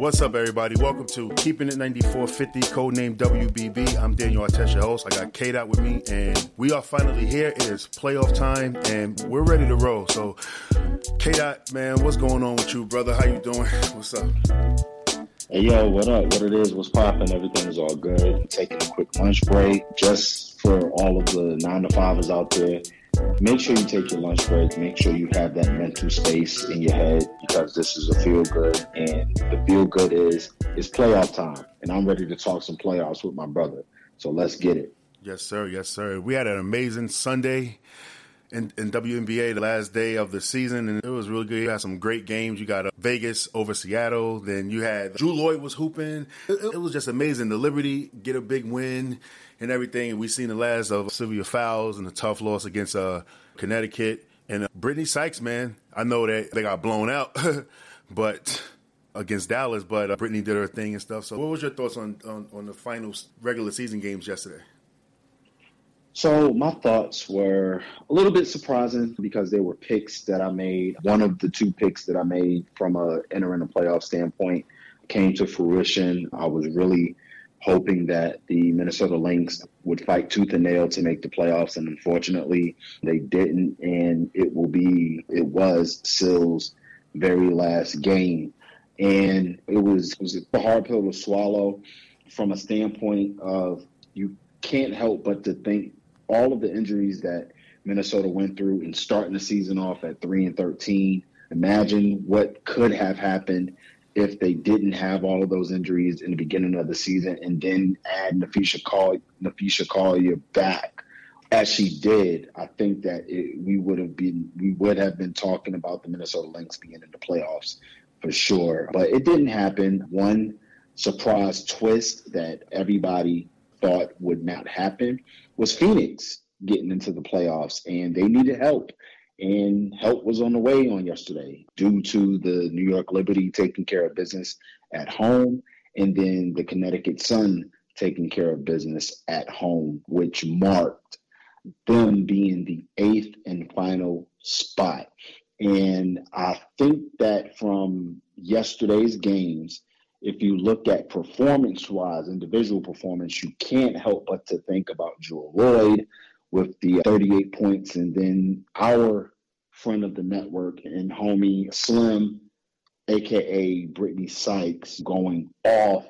What's up, everybody? Welcome to Keeping It 9450, codename WBB. I'm Daniel Artest, your host. I got Kate out with me, and we are finally here. It is playoff time, and we're ready to roll. So, K Dot, man, what's going on with you, brother? How you doing? What's up? Hey yo, what up? What it is? What's popping? Everything is all good. taking a quick lunch break just for all of the nine to fivers out there make sure you take your lunch break. Make sure you have that mental space in your head because this is a feel good, and the feel good is it's playoff time, and I'm ready to talk some playoffs with my brother. So let's get it. Yes, sir. Yes, sir. We had an amazing Sunday in, in WNBA, the last day of the season, and it was really good. You had some great games. You got uh, Vegas over Seattle. Then you had Jewell Lloyd was hooping. It, it was just amazing. The Liberty get a big win and everything. We seen the last of Sylvia Fowles and the tough loss against uh, Connecticut. And uh, Brittney Sykes, man, I know that they got blown out, but against Dallas, but uh, Brittney did her thing and stuff. So, what was your thoughts on, on, on the final regular season games yesterday? So my thoughts were a little bit surprising because there were picks that I made. One of the two picks that I made from a entering a playoff standpoint came to fruition. I was really hoping that the Minnesota Lynx would fight tooth and nail to make the playoffs, and unfortunately, they didn't. And it will be, it was Sil's very last game, and it was it was a hard pill to swallow from a standpoint of you can't help but to think all of the injuries that Minnesota went through in starting the season off at three and thirteen. Imagine what could have happened if they didn't have all of those injuries in the beginning of the season and then add Napheesa Call Napheesa Collier back as she did, I think that it, we would have been we would have been talking about the Minnesota Lynx being in the playoffs for sure. But it didn't happen. One surprise twist that everybody thought would not happen was Phoenix getting into the playoffs, and they needed help and help was on the way on yesterday due to the New York Liberty taking care of business at home and then the Connecticut Sun taking care of business at home, which marked them being the eighth and final spot. And I think that from yesterday's games, if you look at performance wise, individual performance, you can't help but to think about Jewell Lloyd with the 38 points, and then our friend of the network and homie Slim, aka Brittney Sykes, going off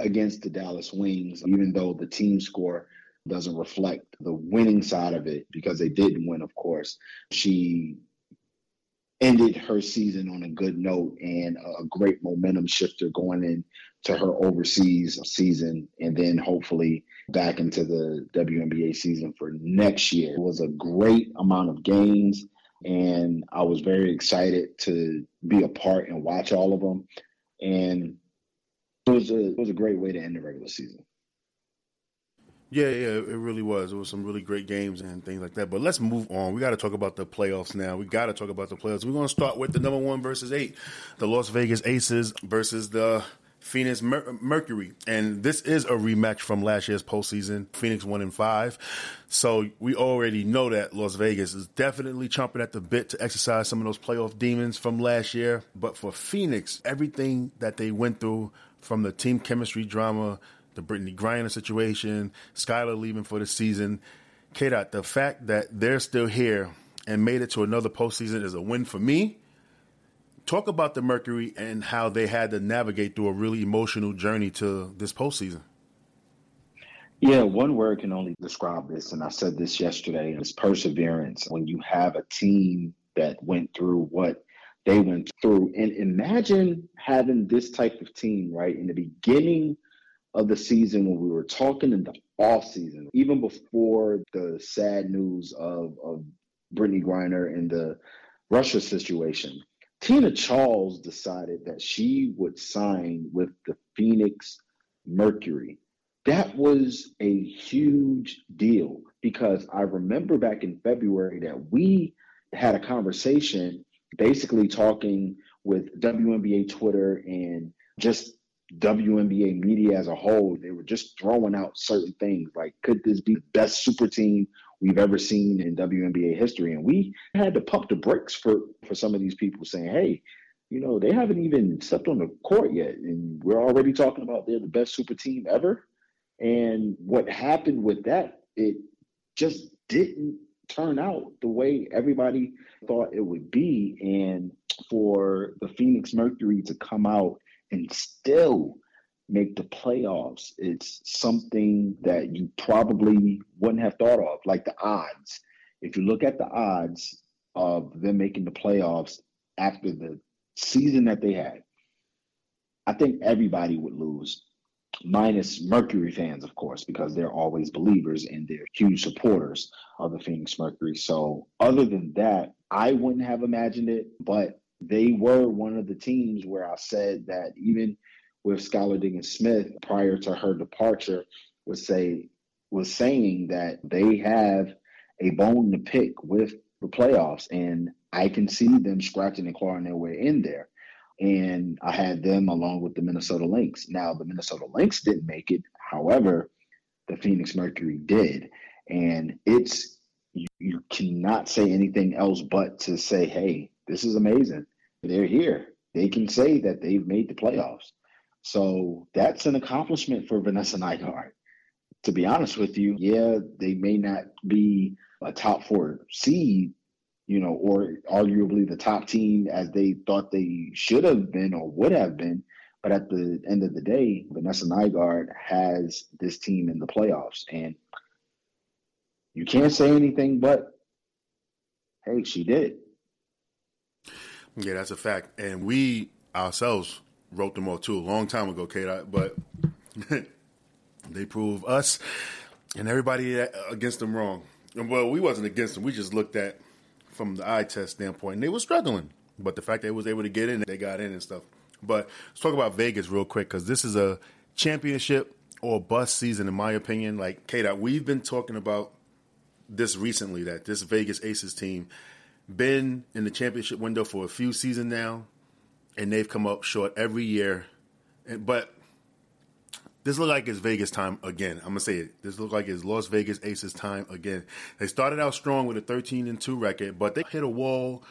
against the Dallas Wings, even though the team score doesn't reflect the winning side of it because they didn't win, of course. She ended her season on a good note and a great momentum shifter going into her overseas season and then hopefully back into the WNBA season for next year. It was a great amount of games and I was very excited to be a part and watch all of them and it was a it was a great way to end the regular season. Yeah, yeah, it really was. It was some really great games and things like that. But let's move on. We got to talk about the playoffs now. We got to talk about the playoffs. We're going to start with the number one versus eight, the Las Vegas Aces versus the Phoenix Mer- Mercury, and this is a rematch from last year's postseason. Phoenix one and five, so we already know that Las Vegas is definitely chomping at the bit to exercise some of those playoff demons from last year. But for Phoenix, everything that they went through from the team chemistry drama the Brittney Griner situation, Skylar leaving for the season. K Dot, the fact that they're still here and made it to another postseason is a win for me. Talk about the Mercury and how they had to navigate through a really emotional journey to this postseason. Yeah, one word can only describe this, and I said this yesterday, is perseverance. When you have a team that went through what they went through, and imagine having this type of team, right? In the beginning of the season when we were talking in the off season, even before the sad news of, of Brittney Griner and the Russia situation, Tina Charles decided that she would sign with the Phoenix Mercury. That was a huge deal because I remember back in February that we had a conversation basically talking with WNBA Twitter and just WNBA media as a whole, they were just throwing out certain things like, could this be the best super team we've ever seen in WNBA history? And we had to pump the brakes for for some of these people saying, hey, you know, they haven't even stepped on the court yet. And we're already talking about they're the best super team ever. And what happened with that, it just didn't turn out the way everybody thought it would be. And for the Phoenix Mercury to come out and still make the playoffs, it's something that you probably wouldn't have thought of, like the odds. If you look at the odds of them making the playoffs after the season that they had, I think everybody would lose, minus Mercury fans, of course, because they're always believers and they're huge supporters of the Phoenix Mercury. So, other than that, I wouldn't have imagined it, but they were one of the teams where I said that even with Skylar Diggins Smith prior to her departure was say was saying that they have a bone to pick with the playoffs, and I can see them scratching and clawing their way in there. And I had them along with the Minnesota Lynx. Now the Minnesota Lynx didn't make it, however, the Phoenix Mercury did, and it's you, you cannot say anything else but to say, hey, this is amazing. They're here. They can say that they've made the playoffs. So that's an accomplishment for Vanessa Nygaard. To be honest with you, yeah, they may not be a top four seed, you know, or arguably the top team as they thought they should have been or would have been. But at the end of the day, Vanessa Nygaard has this team in the playoffs. And you can't say anything but, hey, she did. Yeah, that's a fact. And we ourselves wrote them all too a long time ago, Kate. But they prove us and everybody against them wrong. And well, we wasn't against them. We just looked at from the eye test standpoint, and they were struggling. But the fact they was able to get in, they got in and stuff. But let's talk about Vegas real quick because this is a championship or bust season, in my opinion. Like Kate, we've been talking about this recently that this Vegas Aces team been in the championship window for a few seasons now and they've come up short every year. And, but this look like it's Vegas time again. I'm gonna say it. This look like it's Las Vegas Aces time again. They started out strong with a 13 and two record, but they hit a wall,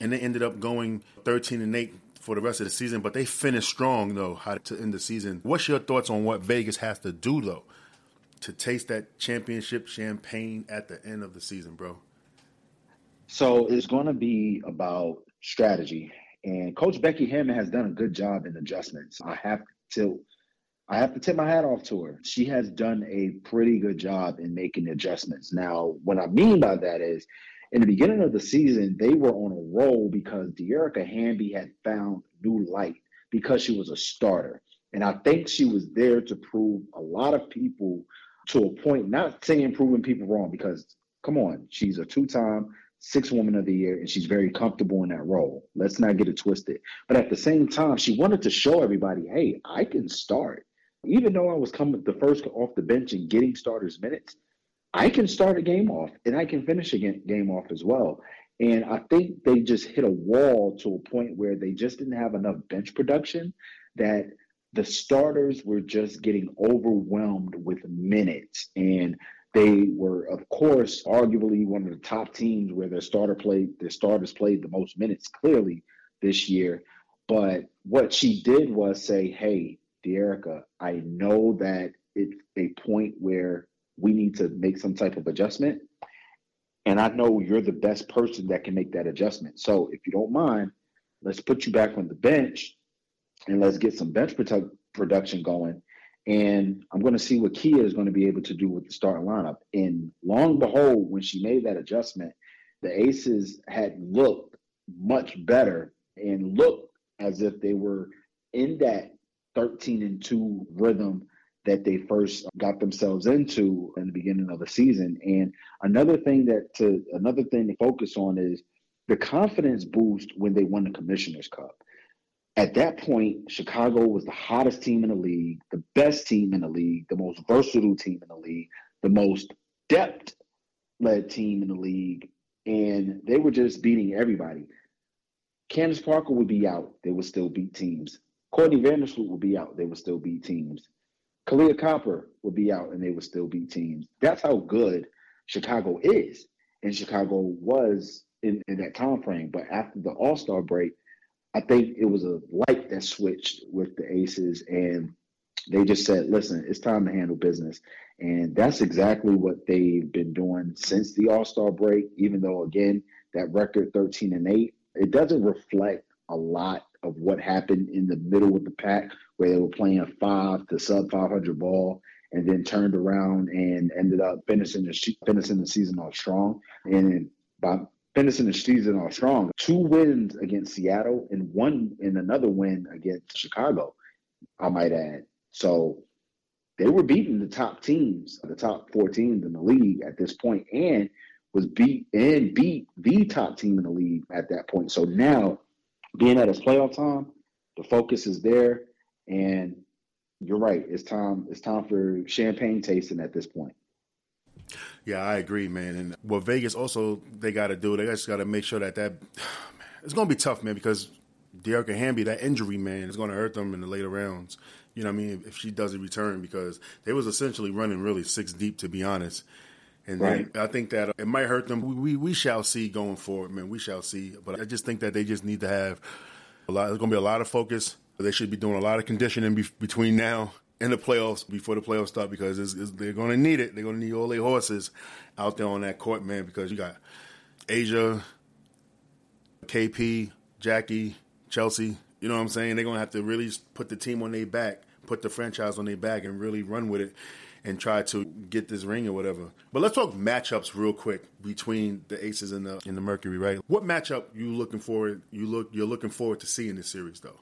and they ended up going 13 and eight for the rest of the season. But they finished strong though. How to end the season? What's your thoughts on what Vegas has to do though to taste that championship champagne at the end of the season, bro? So it's going to be about strategy and Coach Becky Hammon has done a good job in adjustments. I have to I have to tip my hat off to her. She has done a pretty good job in making adjustments. Now, what I mean by that is in the beginning of the season, they were on a roll because Dearica Hamby had found new light because she was a starter. And I think she was there to prove a lot of people to a point, not saying proving people wrong, because come on, she's a two time six woman of the year and she's very comfortable in that role. Let's not get it twisted. But at the same time, she wanted to show everybody, hey, I can start. Even though I was coming the first off the bench and getting starters minutes, I can start a game off and I can finish a game off as well. And I think they just hit a wall to a point where they just didn't have enough bench production that the starters were just getting overwhelmed with minutes. And they were, of course, arguably one of the top teams where their starter played, their starters played the most minutes clearly this year. But what she did was say, "Hey, Dearica, I know that it's a point where we need to make some type of adjustment, and I know you're the best person that can make that adjustment. So if you don't mind, let's put you back on the bench, and let's get some bench produ- production going." And I'm going to see what Kiah is going to be able to do with the starting lineup. And long behold, when she made that adjustment, the Aces had looked much better and looked as if they were in that 13 and 2 rhythm that they first got themselves into in the beginning of the season. And another thing that to another thing to focus on is the confidence boost when they won the Commissioner's Cup at that point, Chicago was the hottest team in the league, the best team in the league, the most versatile team in the league, the most depth led team in the league, and they were just beating everybody. Candace Parker would be out, they would still beat teams. Courtney Vandersloot would be out, they would still beat teams. Kahleah Copper would be out, and they would still beat teams. That's how good Chicago is, and Chicago was in, in that time frame. But after the All Star break, I think it was a light that switched with the Aces, and they just said, "Listen, it's time to handle business." And that's exactly what they've been doing since the All Star break. Even though, again, that record thirteen and eight, it doesn't reflect a lot of what happened in the middle of the pack, where they were playing five to sub five hundred ball, and then turned around and ended up finishing the finishing the season off strong. And by finishing the season off strong. Two wins against Seattle and one and another win against Chicago, I might add. So they were beating the top teams, the top four teams in the league at this point, and was beat and beat the top team in the league at that point. So now, being at its playoff time, the focus is there, and you're right. It's time. It's time for champagne tasting at this point. Yeah, I agree, man. And what Vegas also they got to do, they just got to make sure that that it's going to be tough, man, because Dearica Hamby, that injury, man, is going to hurt them in the later rounds. You know what I mean? If she doesn't return, because they was essentially running really six deep, to be honest. And right. I think that it might hurt them. We, we, we shall see going forward, man. We shall see. But I just think that they just need to have a lot. There's going to be a lot of focus. They should be doing a lot of conditioning be- between now in the playoffs before the playoffs start because it's, it's, they're going to need it. They're going to need all their horses out there on that court, man. Because you got A'ja, KP, Jackie, Chelsea. You know what I'm saying? They're going to have to really put the team on their back, put the franchise on their back, and really run with it and try to get this ring or whatever. But let's talk matchups real quick between the Aces and the and the Mercury, right? What matchup you looking forward you look you're looking forward to seeing in this series though?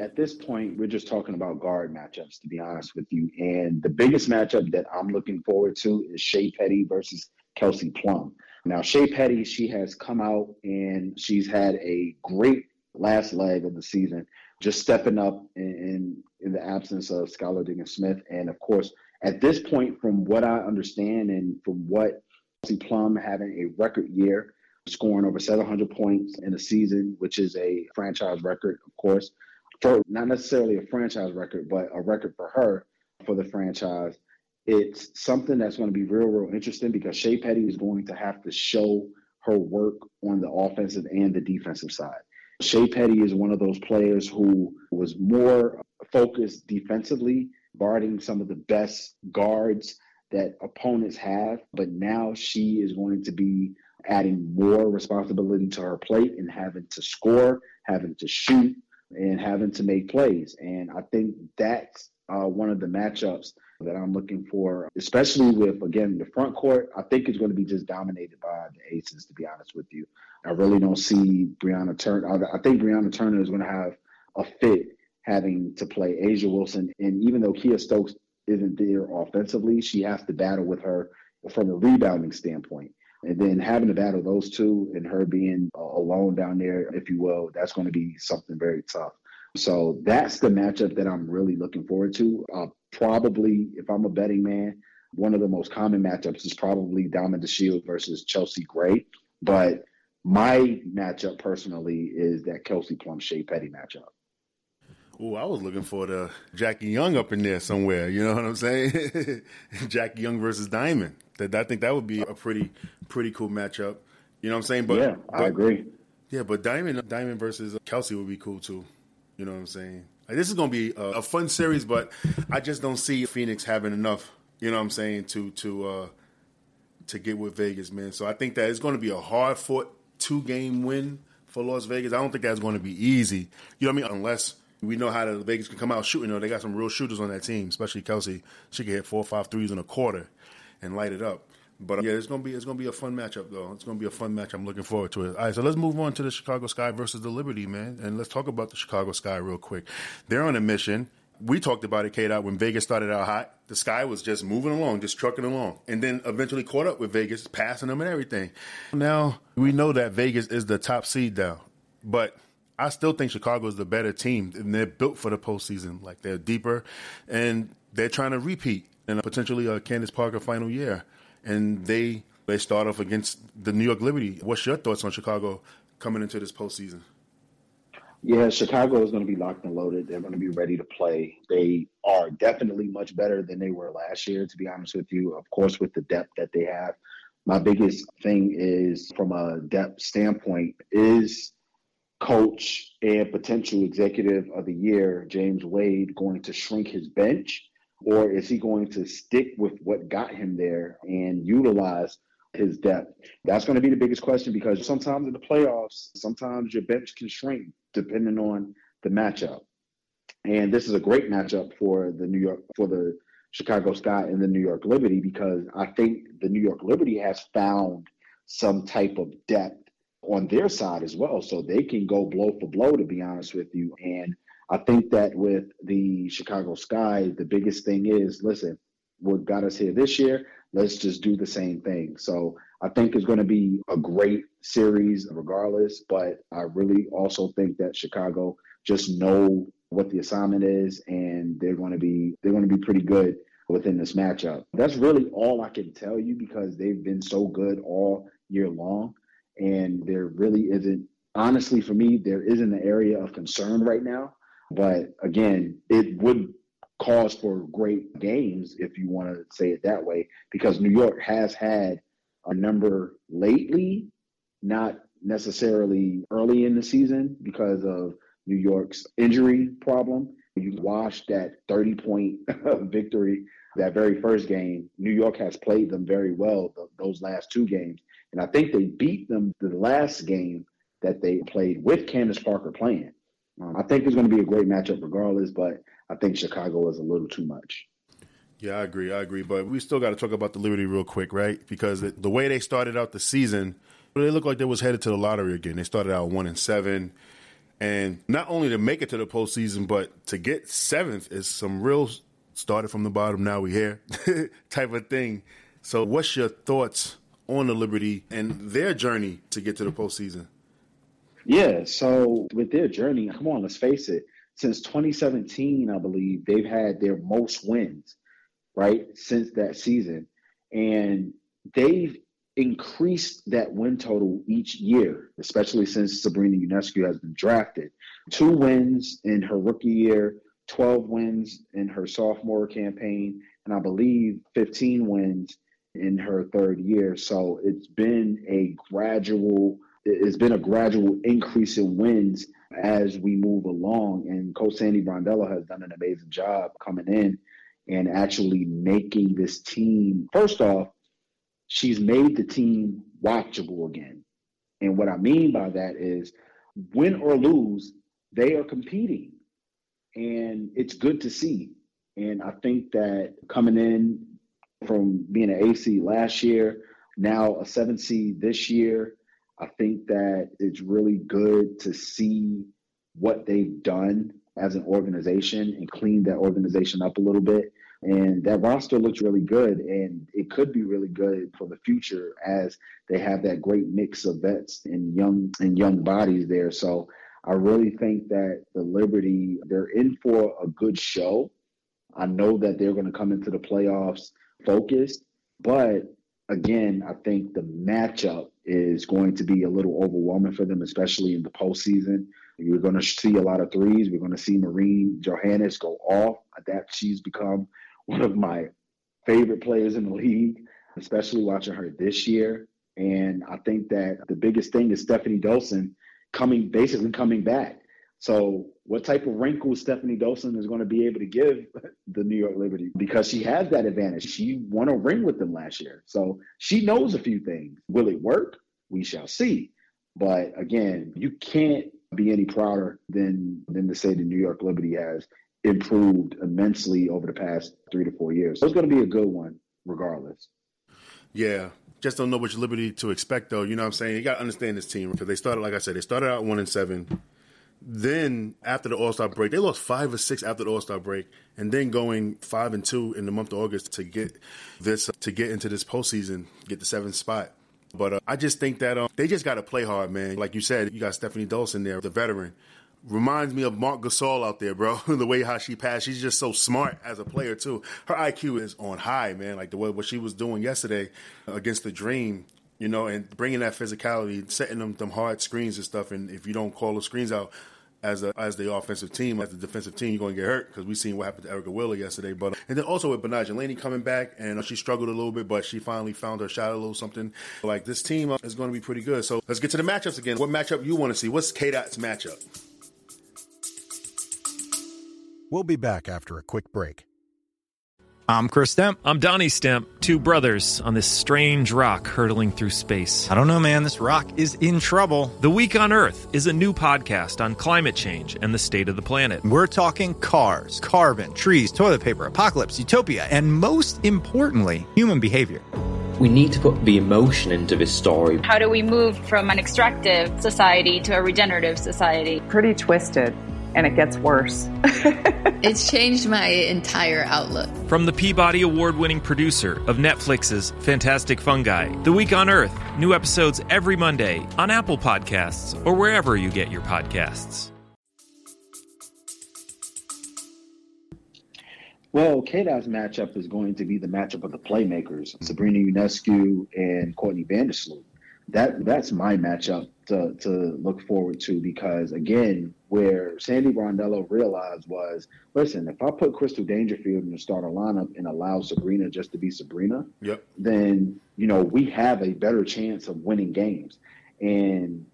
At this point, we're just talking about guard matchups, to be honest with you. And the biggest matchup that I'm looking forward to is Shey Peddy versus Kelsey Plum. Now, Shey Peddy, she has come out and she's had a great last leg of the season, just stepping up in, in, in the absence of Skylar Diggins Smith. And of course, at this point, from what I understand and from what Kelsey Plum having a record year, scoring over 700 points in a season, which is a franchise record, of course for not necessarily a franchise record, but a record for her for the franchise. It's something that's going to be real, real interesting because Shey Peddy is going to have to show her work on the offensive and the defensive side. Shey Peddy is one of those players who was more focused defensively, guarding some of the best guards that opponents have. But now she is going to be adding more responsibility to her plate and having to score, having to shoot, and having to make plays. And I think that's uh, one of the matchups that I'm looking for, especially with, again, the front court. I think it's going to be just dominated by the Aces, to be honest with you. I really don't see Brianna Turner. I think Brianna Turner is going to have a fit having to play A'ja Wilson. And even though Kiah Stokes isn't there offensively, she has to battle with her from a rebounding standpoint. And then having to battle those two and her being alone down there, if you will, that's going to be something very tough. So that's the matchup that I'm really looking forward to. Uh, probably, if I'm a betting man, one of the most common matchups is probably Diamond DeShield versus Chelsea Gray. But my matchup personally is that Kelsey Plum Shey Peddy matchup. Oh, I was looking for the Jackie Young up in there somewhere. You know what I'm saying? Jackie Young versus Diamond. That I think that would be a pretty pretty cool matchup. You know what I'm saying? But yeah, I agree. Yeah, but Diamond Diamond versus Kelsey would be cool too. You know what I'm saying? Like, this is going to be a, a, fun series, but I just don't see Phoenix having enough. You know what I'm saying to to uh, to get with Vegas, man. So I think that it's going to be a hard fought two game win for Las Vegas. I don't think that's going to be easy. You know what I mean? Unless we know how the Vegas can come out shooting. You know, they got some real shooters on that team, especially Kelsey. She can hit four or five threes in a quarter and light it up. But yeah, it's gonna be it's gonna be a fun matchup though. It's gonna be a fun match. I'm looking forward to it. All right, so let's move on to the Chicago Sky versus the Liberty, man, and let's talk about the Chicago Sky real quick. They're on a mission. We talked about it, out when Vegas started out hot. The Sky was just moving along, just trucking along, and then eventually caught up with Vegas, passing them and everything. Now we know that Vegas is the top seed now, but I still think Chicago is the better team, and they're built for the postseason. Like they're deeper, and they're trying to repeat and potentially a Candace Parker final year. And they they start off against the New York Liberty. What's your thoughts on Chicago coming into this postseason? Yeah, Chicago is going to be locked and loaded. They're going to be ready to play. They are definitely much better than they were last year, to be honest with you. Of course, with the depth that they have. My biggest thing is from a depth standpoint is coach and potential executive of the year, James Wade, going to shrink his bench? Or is he going to stick with what got him there and utilize his depth? That's going to be the biggest question because sometimes in the playoffs, sometimes your bench can shrink depending on the matchup. And this is a great matchup for the New York for the Chicago Sky and the New York Liberty because I think the New York Liberty has found some type of depth on their side as well. So they can go blow for blow, to be honest with you. And I think that with the Chicago Sky, the biggest thing is listen, what got us here this year, let's just do the same thing. So I think it's going to be a great series regardless, but I really also think that Chicago just know what the assignment is and they're going to be they're going to be pretty good within this matchup. That's really all I can tell you because they've been so good all year long and there really isn't honestly for me there isn't an area of concern right now but again it would cause for great games if you want to say it that way because new york has had a number lately not necessarily early in the season because of new york's injury problem. You watched that 30 point victory that very first game. New york has played them very well those last two games. And I think they beat them the last game that they played with Candace Parker playing. Um, I think it's going to be a great matchup regardless, but I think Chicago is a little too much. Yeah, I agree. I agree. But we still got to talk about the Liberty real quick, right? Because the, way they started out the season, they looked like they was headed to the lottery again. They started out one and seven, and not only to make it to the postseason, but to get seventh is some real started from the bottom. Now we here type of thing. So, what's your thoughts on the Liberty and their journey to get to the postseason? Yeah, so with their journey, come on, let's face it. Since 2017, I believe they've had their most wins, right, since that season. And they've increased that win total each year, especially since Sabrina Ionescu has been drafted. Two wins in her rookie year, 12 wins in her sophomore campaign, and I believe 15 wins in her third year. So it's been a gradual it's been a gradual increase in wins as we move along. And Coach Sandy Brondello has done an amazing job coming in and actually making this team. First off, she's made the team watchable again. And what I mean by that is win or lose, they are competing. And it's good to see. And I think that coming in from being an AC last year, now a seven seed this year. I think that it's really good to see what they've done as an organization and clean that organization up a little bit. And that roster looks really good, and it could be really good for the future as they have that great mix of vets and young and young bodies there. So I really think that the Liberty they're in for a good show. I know that they're going to come into the playoffs focused. But again, I think the matchup is going to be a little overwhelming for them, especially in the postseason. You're going to see a lot of threes. We're going to see Marine Johannes go off. That she's become one of my favorite players in the league, especially watching her this year. And I think that the biggest thing is Stephanie Dolson coming, basically coming back. So, what type of wrinkle Stephanie Dolson is going to be able to give the New York Liberty? Because she has that advantage. She won a ring with them last year. So, she knows a few things. Will it work? We shall see. But again, you can't be any prouder than than to say the New York Liberty has improved immensely over the past three to four years. So it's going to be a good one, regardless. Yeah, just don't know which Liberty to expect, though. You know what I'm saying? You got to understand this team because they started, like I said, they started out one and seven then after the All Star break, they lost five or six after the All Star break, and then going five and two in the month of August to get this to get into this postseason, get the seventh spot. But uh, I just think that um, they just got to play hard, man. Like you said, you got Stephanie Dolson there, the veteran. Reminds me of Marc Gasol out there, bro. the way how she passed, she's just so smart as a player too. Her IQ is on high, man. Like the way what she was doing yesterday against the Dream, you know, and bringing that physicality, setting them them hard screens and stuff. And if you don't call the screens out, as a as the offensive team, as the defensive team, you're going to get hurt because we seen what happened to Erica Wheeler yesterday. But and then also with Betnijah Laney coming back, and she struggled a little bit, but she finally found her shot a little something. Like this team uh, is going to be pretty good. So let's get to the matchups again. What matchup you want to see? What's K Dot's matchup? We'll be back after a quick break. I'm Chris Stemp. I'm Donnie Stemp, two brothers on this strange rock hurtling through space. I don't know, man. This rock is in trouble. The Week on Earth is a new podcast on climate change and the state of the planet. We're talking cars, carbon, trees, toilet paper, apocalypse, utopia, and most importantly, human behavior. We need to put the emotion into this story. How do we move from an extractive society to a regenerative society? Pretty twisted and it gets worse. it's changed my entire outlook. From the Peabody Award winning producer of Netflix's Fantastic Fungi, The Week on Earth, new episodes every Monday on Apple Podcasts or wherever you get your podcasts. Well, KDOT's matchup is going to be the matchup of the playmakers, Sabrina Ionescu and Courtney Vandersloot. That that's my matchup to, to look forward to because again, where Sandy Brondello realized was, listen, if I put Crystal Dangerfield in the starter lineup and allow Sabrina just to be Sabrina, yep. then you know we have a better chance of winning games. And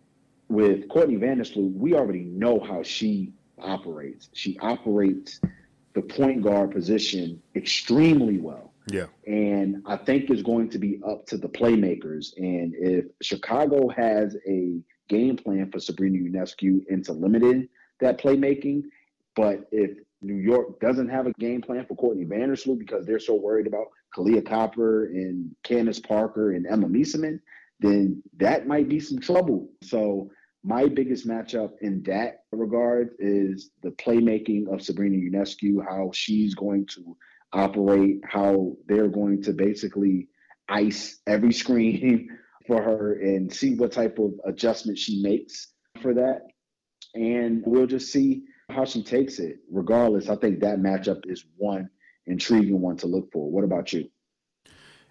with Courtney Vandersloot, we already know how she operates. She operates the point guard position extremely well. Yeah. And I think it's going to be up to the playmakers. And if Chicago has a game plan for Sabrina Ionescu into limiting that playmaking, but if New York doesn't have a game plan for Courtney Vandersloot because they're so worried about Kahleah Copper and Candace Parker and Emma Meesseman, then that might be some trouble. So my biggest matchup in that regard is the playmaking of Sabrina Ionescu, how she's going to operate, how they're going to basically ice every screen for her and see what type of adjustment she makes for that. And we'll just see how she takes it. Regardless, I think that matchup is one intriguing one to look for. What about you?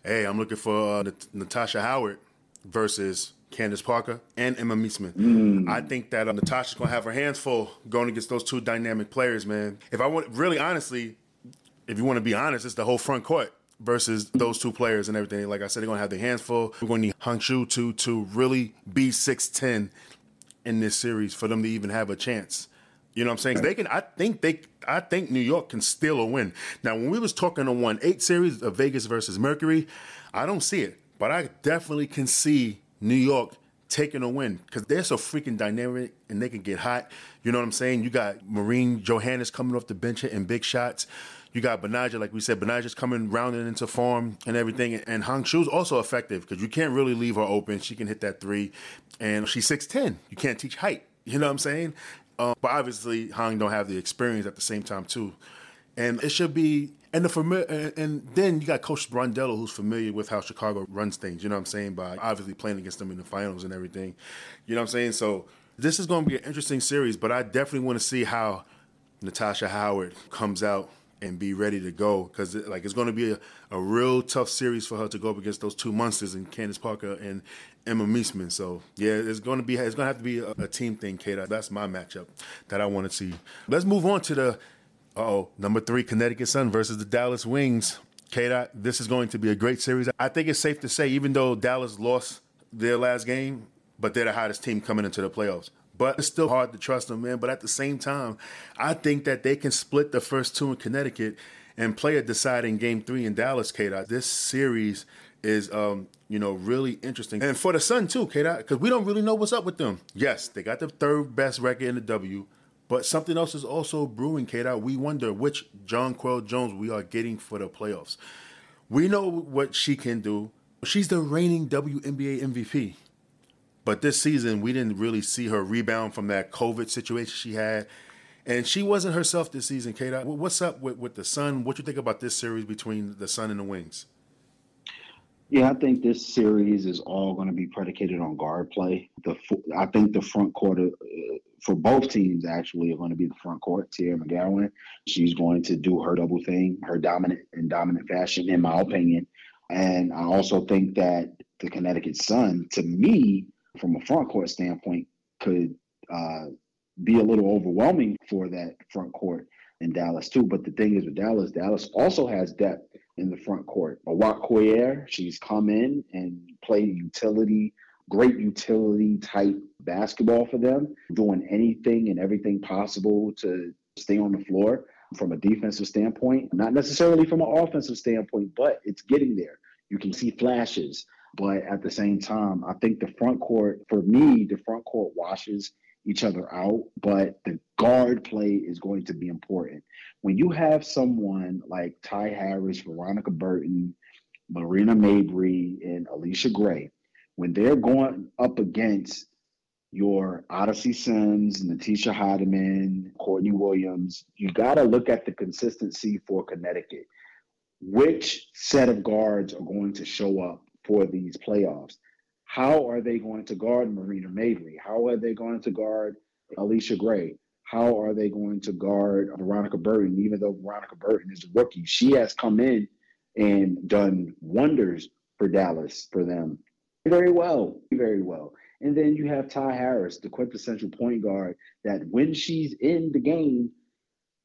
Hey, I'm looking for uh, Natasha Howard versus Candace Parker and Emma Meesseman. Mm. I think that uh, Natasha's going to have her hands full going against those two dynamic players, man. If I want, really honestly, if you want to be honest, it's the whole front court versus those two players and everything. Like I said, they're gonna have their hands full. We're gonna need Han Xu to to really be six ten in this series for them to even have a chance. You know what I'm saying? They can. I think they. I think New York can steal a win. Now, when we was talking on one eight series of Vegas versus Mercury, I don't see it, but I definitely can see New York taking a win because they're so freaking dynamic and they can get hot. You know what I'm saying? You got Marine Johannes coming off the bench in big shots. You got Betnijah, like we said, Betnijah's coming rounding into form and everything. And Han Xu's also effective because you can't really leave her open. She can hit that three. And she's 6'10. You can't teach height. You know what I'm saying? Um, but obviously, Hong don't have the experience at the same time, too. And it should be and the familiar, and then you got Coach Brondello, who's familiar with how Chicago runs things. You know what I'm saying? By obviously playing against them in the finals and everything. You know what I'm saying? So this is going to be an interesting series, but I definitely want to see how Natasha Howard comes out and be ready to go because it, like it's going to be a, a real tough series for her to go up against those two monsters and Candace Parker and Emma Meesseman. So yeah, it's going to be it's going to have to be a, a team thing, Kate. That's my matchup that I want to see. Let's move on to the oh number three Connecticut Sun versus the Dallas Wings. Kate, this is going to be a great series. I think it's safe to say, even though Dallas lost their last game, but they're the hottest team coming into the playoffs but it's still hard to trust them, man. But at the same time, I think that they can split the first two in Connecticut and play a deciding game three in Dallas, K. This series is, um, you know, really interesting. And for the Sun, too, K. because we don't really know what's up with them. Yes, they got the third best record in the W, but something else is also brewing, K. We wonder which Jonquel Jones we are getting for the playoffs. We know what she can do. She's the reigning WNBA MVP. But this season, we didn't really see her rebound from that COVID situation she had. And she wasn't herself this season, Kate. What's up with, with the Sun? What you think about this series between the Sun and the Wings? Yeah, I think this series is all going to be predicated on guard play. The I think the front court uh, for both teams actually are going to be the front court. Teaira McCowan, she's going to do her double thing, her dominant and dominant fashion, in my opinion. And I also think that the Connecticut Sun, to me, from a front court standpoint, could uh, be a little overwhelming for that front court in Dallas too. But the thing is with Dallas, Dallas also has depth in the front court. Awak Kuier, she's come in and played utility, great utility type basketball for them, doing anything and everything possible to stay on the floor from a defensive standpoint, not necessarily from an offensive standpoint, but it's getting there. You can see flashes. But at the same time, I think the front court, for me, the front court washes each other out, but the guard play is going to be important. When you have someone like Ty Harris, Veronica Burton, Marina Mabrey, and Allisha Gray, when they're going up against your Odyssey Sims, Natisha Hiedeman, Courtney Williams, you got to look at the consistency for Connecticut. Which set of guards are going to show up for these playoffs? How are they going to guard Marina Mabrey? How are they going to guard Allisha Gray? How are they going to guard Veronica Burton? Even though Veronica Burton is a rookie, she has come in and done wonders for Dallas for them. Very well, very well. And then you have Ty Harris, the quintessential point guard, that when she's in the game,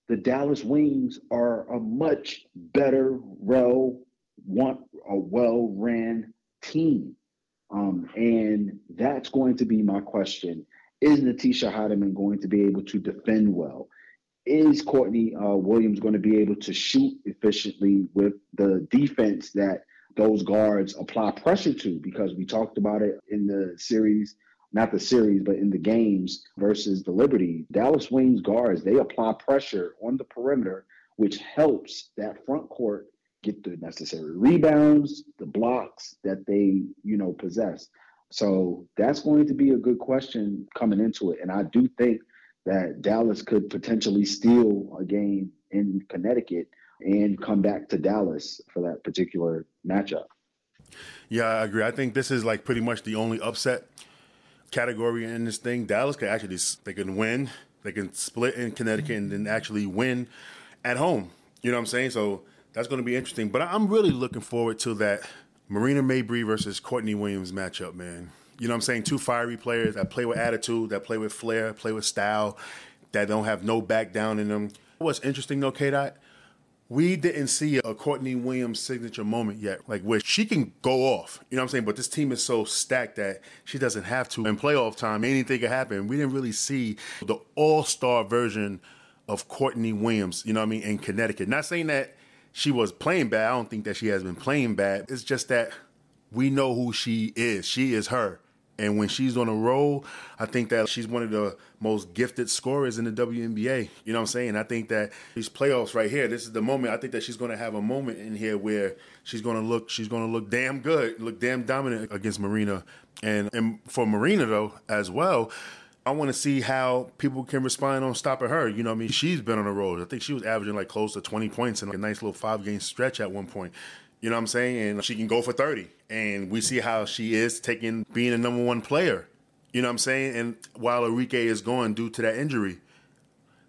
the Dallas Wings are a much better, well, want a well ran team. Um, and that's going to be my question. Is Natisha Hiedeman going to be able to defend well? Is Courtney uh, Williams going to be able to shoot efficiently with the defense that those guards apply pressure to? Because we talked about it in the series, not the series, but in the games versus the Liberty. Dallas Wings guards, they apply pressure on the perimeter, which helps that front court get the necessary rebounds, the blocks that they, you know, possess. So that's going to be a good question coming into it. And I do think that Dallas could potentially steal a game in Connecticut and come back to Dallas for that particular matchup. Yeah, I agree. I think this is like pretty much the only upset category in this thing. Dallas could actually they can win, they can split in Connecticut and then actually win at home. You know what I'm saying? So that's going to be interesting. But I'm really looking forward to that Marina Mabrey versus Courtney Williams matchup, man. You know what I'm saying? Two fiery players that play with attitude, that play with flair, play with style, that don't have no back down in them. What's interesting though, K Dot, we didn't see a Courtney Williams signature moment yet, like where she can go off. You know what I'm saying? But this team is so stacked that she doesn't have to. In playoff time, anything could happen. We didn't really see the all star version of Courtney Williams, you know what I mean, in Connecticut. Not saying that she was playing bad. I don't think that she has been playing bad. It's just that we know who she is. She is her. And when she's on a roll, I think that she's one of the most gifted scorers in the WNBA. You know what I'm saying? I think that these playoffs right here, this is the moment. I think that she's going to have a moment in here where she's going to look, she's going to look damn good, look damn dominant against Marina. And and for Marina though as well, I want to see how people can respond on stopping her. You know, what I mean, she's been on a roll. I think she was averaging like close to 20 points in like a nice little five game stretch at one point. You know what I'm saying? And she can go for 30. And we see how she is taking being a number one player. You know what I'm saying? And while Arike is going due to that injury.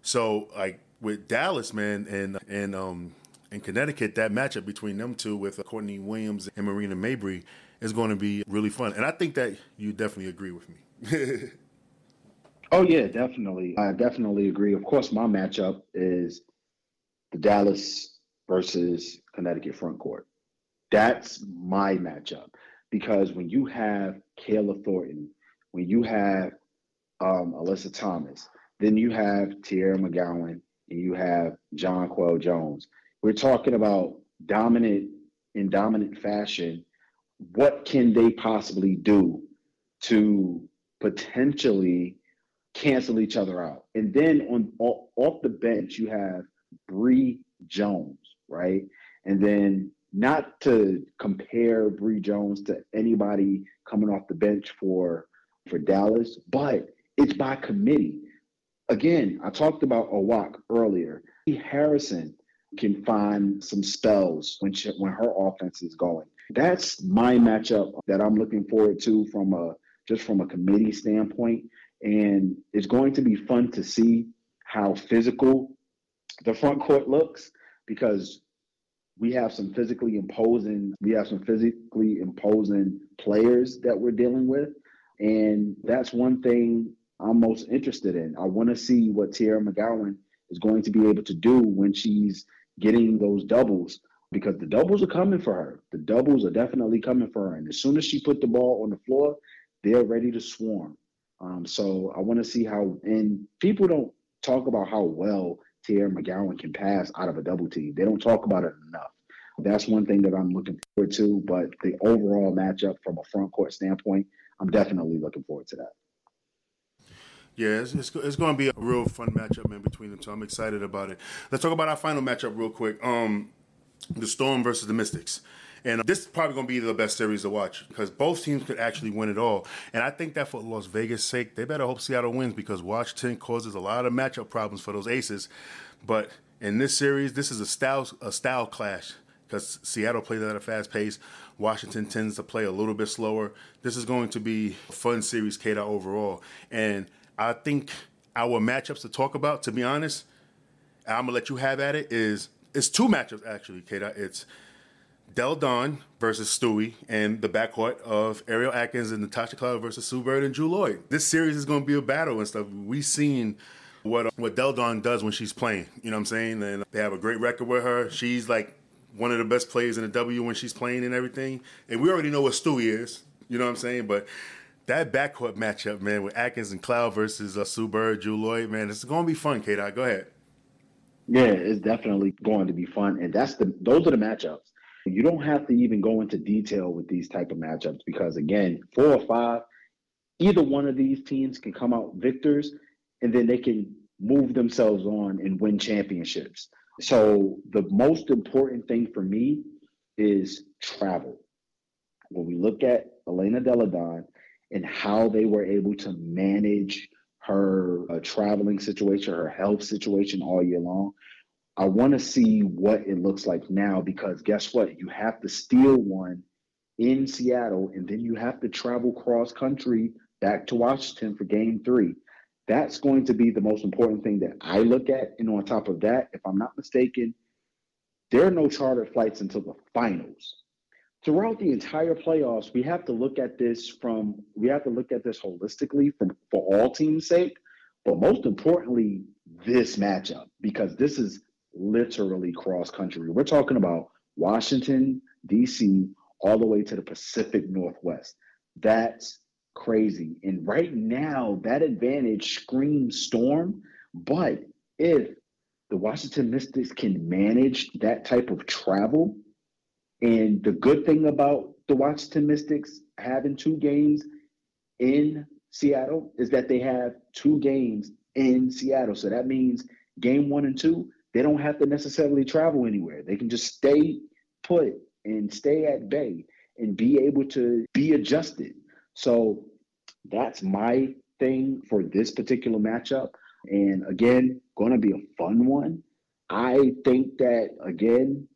So like with Dallas, man, and and um in Connecticut, that matchup between them two with Courtney Williams and Marina Mabrey is going to be really fun. And I think that you definitely agree with me. Oh yeah, definitely. I definitely agree. Of course, my matchup is the Dallas versus Connecticut front court. That's my matchup because when you have Kayla Thornton, when you have um, Alyssa Thomas, then you have Teaira McCowan, and you have Jonquel Jones. We're talking about dominant in dominant fashion. What can they possibly do to potentially cancel each other out. And then on off the bench, you have Bree Jones, right? And then not to compare Bree Jones to anybody coming off the bench for for Dallas, but it's by committee. Again, I talked about Awak earlier. Harrison can find some spells when she, when her offense is going. That's my matchup that I'm looking forward to from a just from a committee standpoint. And it's going to be fun to see how physical the front court looks because we have some physically imposing we have some physically imposing players that we're dealing with and that's one thing I'm most interested in. I want to see what Teaira McCowan is going to be able to do when she's getting those doubles because the doubles are coming for her. The doubles are definitely coming for her. And as soon as she put the ball on the floor, they're ready to swarm. Um, so I want to see how, and people don't talk about how well Teaira McCowan can pass out of a double team. They don't talk about it enough. That's one thing that I'm looking forward to. But the overall matchup from a front court standpoint, I'm definitely looking forward to that. Yeah, it's, it's, it's, going to be a real fun matchup, man, between them two. I'm excited about it. Let's talk about our final matchup real quick. Um, the Storm versus the Mystics. And uh, this is probably going to be the best series to watch because both teams could actually win it all. And I think that for Las Vegas' sake, they better hope Seattle wins because Washington causes a lot of matchup problems for those aces. But in this series, this is a style a style clash because Seattle plays at a fast pace. Washington tends to play a little bit slower. This is going to be a fun series, Kata, overall. And I think our matchups to talk about, to be honest, I'm gonna let you have at it. Is it's two matchups actually, Kata. It's Delle Donne versus Stewie and the backcourt of Ariel Atkins and Natasha Cloud versus Sue Bird and Jewell Lloyd. This series is going to be a battle and stuff. We've seen what what Delle Donne does when she's playing. You know what I'm saying? And they have a great record with her. She's like one of the best players in the W when she's playing and everything. And we already know what Stewie is. You know what I'm saying? But that backcourt matchup, man, with Atkins and Cloud versus uh, Sue Bird, Jewell Lloyd, man, it's going to be fun, K. Go ahead. Yeah, it's definitely going to be fun, and that's the those are the matchups. You don't have to even go into detail with these type of matchups because again, four or five, either one of these teams can come out victors, and then they can move themselves on and win championships. So the most important thing for me is travel. When we look at Elena Delle Donne and how they were able to manage her uh, traveling situation, her health situation all year long. I want to see what it looks like now because guess what? You have to steal one in Seattle and then you have to travel cross country back to Washington for game three. That's going to be the most important thing that I look at. And on top of that, if I'm not mistaken, there are no charter flights until the finals throughout the entire playoffs, we have to look at this from we have to look at this holistically from for all teams' sake, but most importantly, this matchup because this is literally cross country. We're talking about Washington, DC, all the way to the Pacific Northwest. That's crazy. And right now, that advantage screams storm. But if the Washington Mystics can manage that type of travel, and the good thing about the Washington Mystics having two games in Seattle is that they have two games in Seattle. So that means game one and two, they don't have to necessarily travel anywhere. They can just stay put and stay at bay and be able to be adjusted. So that's my thing for this particular matchup. And again, going to be a fun one. I think that, again,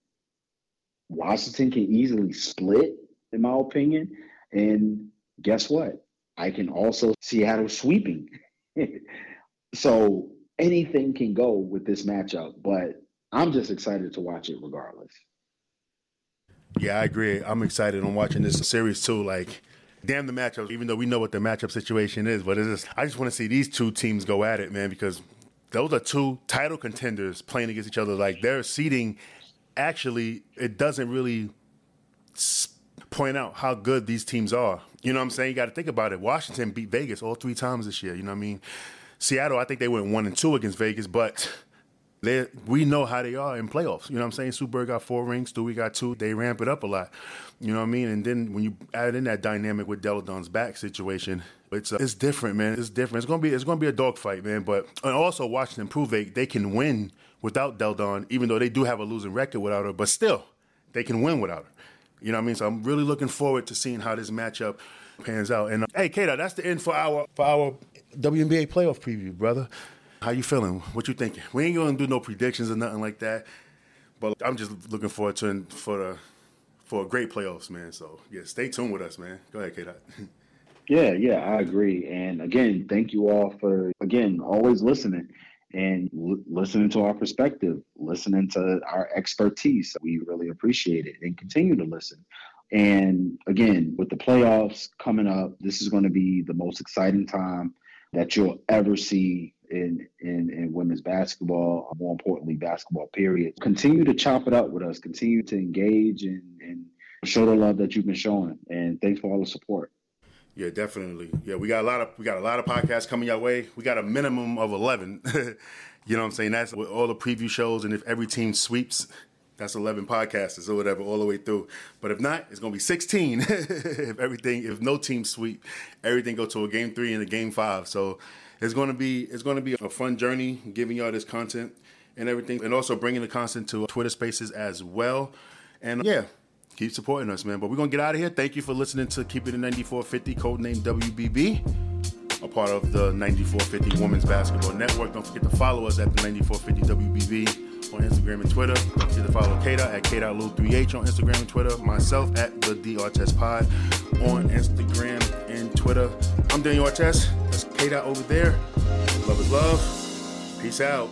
Washington can easily split, in my opinion. And guess what? I can also Seattle sweeping. so anything can go with this matchup, but I'm just excited to watch it regardless. Yeah, I agree. I'm excited on watching this series too. Like, damn the matchups, even though we know what the matchup situation is, but it's just, I just want to see these two teams go at it, man, because those are two title contenders playing against each other. Like, they're seeding actually it doesn't really point out how good these teams are. You know what I'm saying? You got to think about it. Washington beat Vegas all three times this year. You know what I mean? Seattle, I think they went one and two against Vegas, but they we know how they are in playoffs. You know what I'm saying? Super got four rings, Stewie got two. They ramp it up a lot. You know what I mean? And then when you add in that dynamic with Delle Donne's back situation, it's uh, it's different, man. It's different. It's gonna be it's gonna be a dogfight, man. But and also Washington prove they they can win without Delle Donne, even though they do have a losing record without her, but still, they can win without her. You know what I mean? So I'm really looking forward to seeing how this matchup pans out. And uh, hey, Kato, that's the end for our for our WNBA playoff preview, brother. How you feeling? What you thinking? We ain't gonna do no predictions or nothing like that, but I'm just looking forward to for the for a great playoffs, man. So yeah, stay tuned with us, man. Go ahead, Kato. Yeah, yeah, I agree. And again, thank you all for again always listening and l- listening to our perspective, listening to our expertise. We really appreciate it and continue to listen. And again, with the playoffs coming up, this is going to be the most exciting time that you'll ever see in, in, in women's basketball, more importantly, basketball, period. Continue to chop it up with us, continue to engage and, and show the love that you've been showing. And thanks for all the support. Yeah, definitely. Yeah, we got a lot of we got a lot of podcasts coming your way. We got a minimum of eleven. you know what I'm saying? That's with all the preview shows, and if every team sweeps, that's 11 podcasts or whatever all the way through. But if not, it's going to be 16. if everything, if no team sweep, everything go to a game three and a game five. So it's going to be it's going to be a fun journey giving y'all this content and everything, and also bringing the content to Twitter Spaces as well. And yeah, keep supporting us, man. But we're gonna get out of here. Thank you for listening to Keep It in 9450, codename WBB, a part of the 9450 Women's Basketball Network. Don't forget to follow us at the 9450 WBB on Instagram and Twitter. Forget to follow Kata at K.Lou3H on Instagram and Twitter. Myself at the D Artest Pod on Instagram and Twitter. I'm Daniel Artest. That's K. over there. Love is love. Peace out.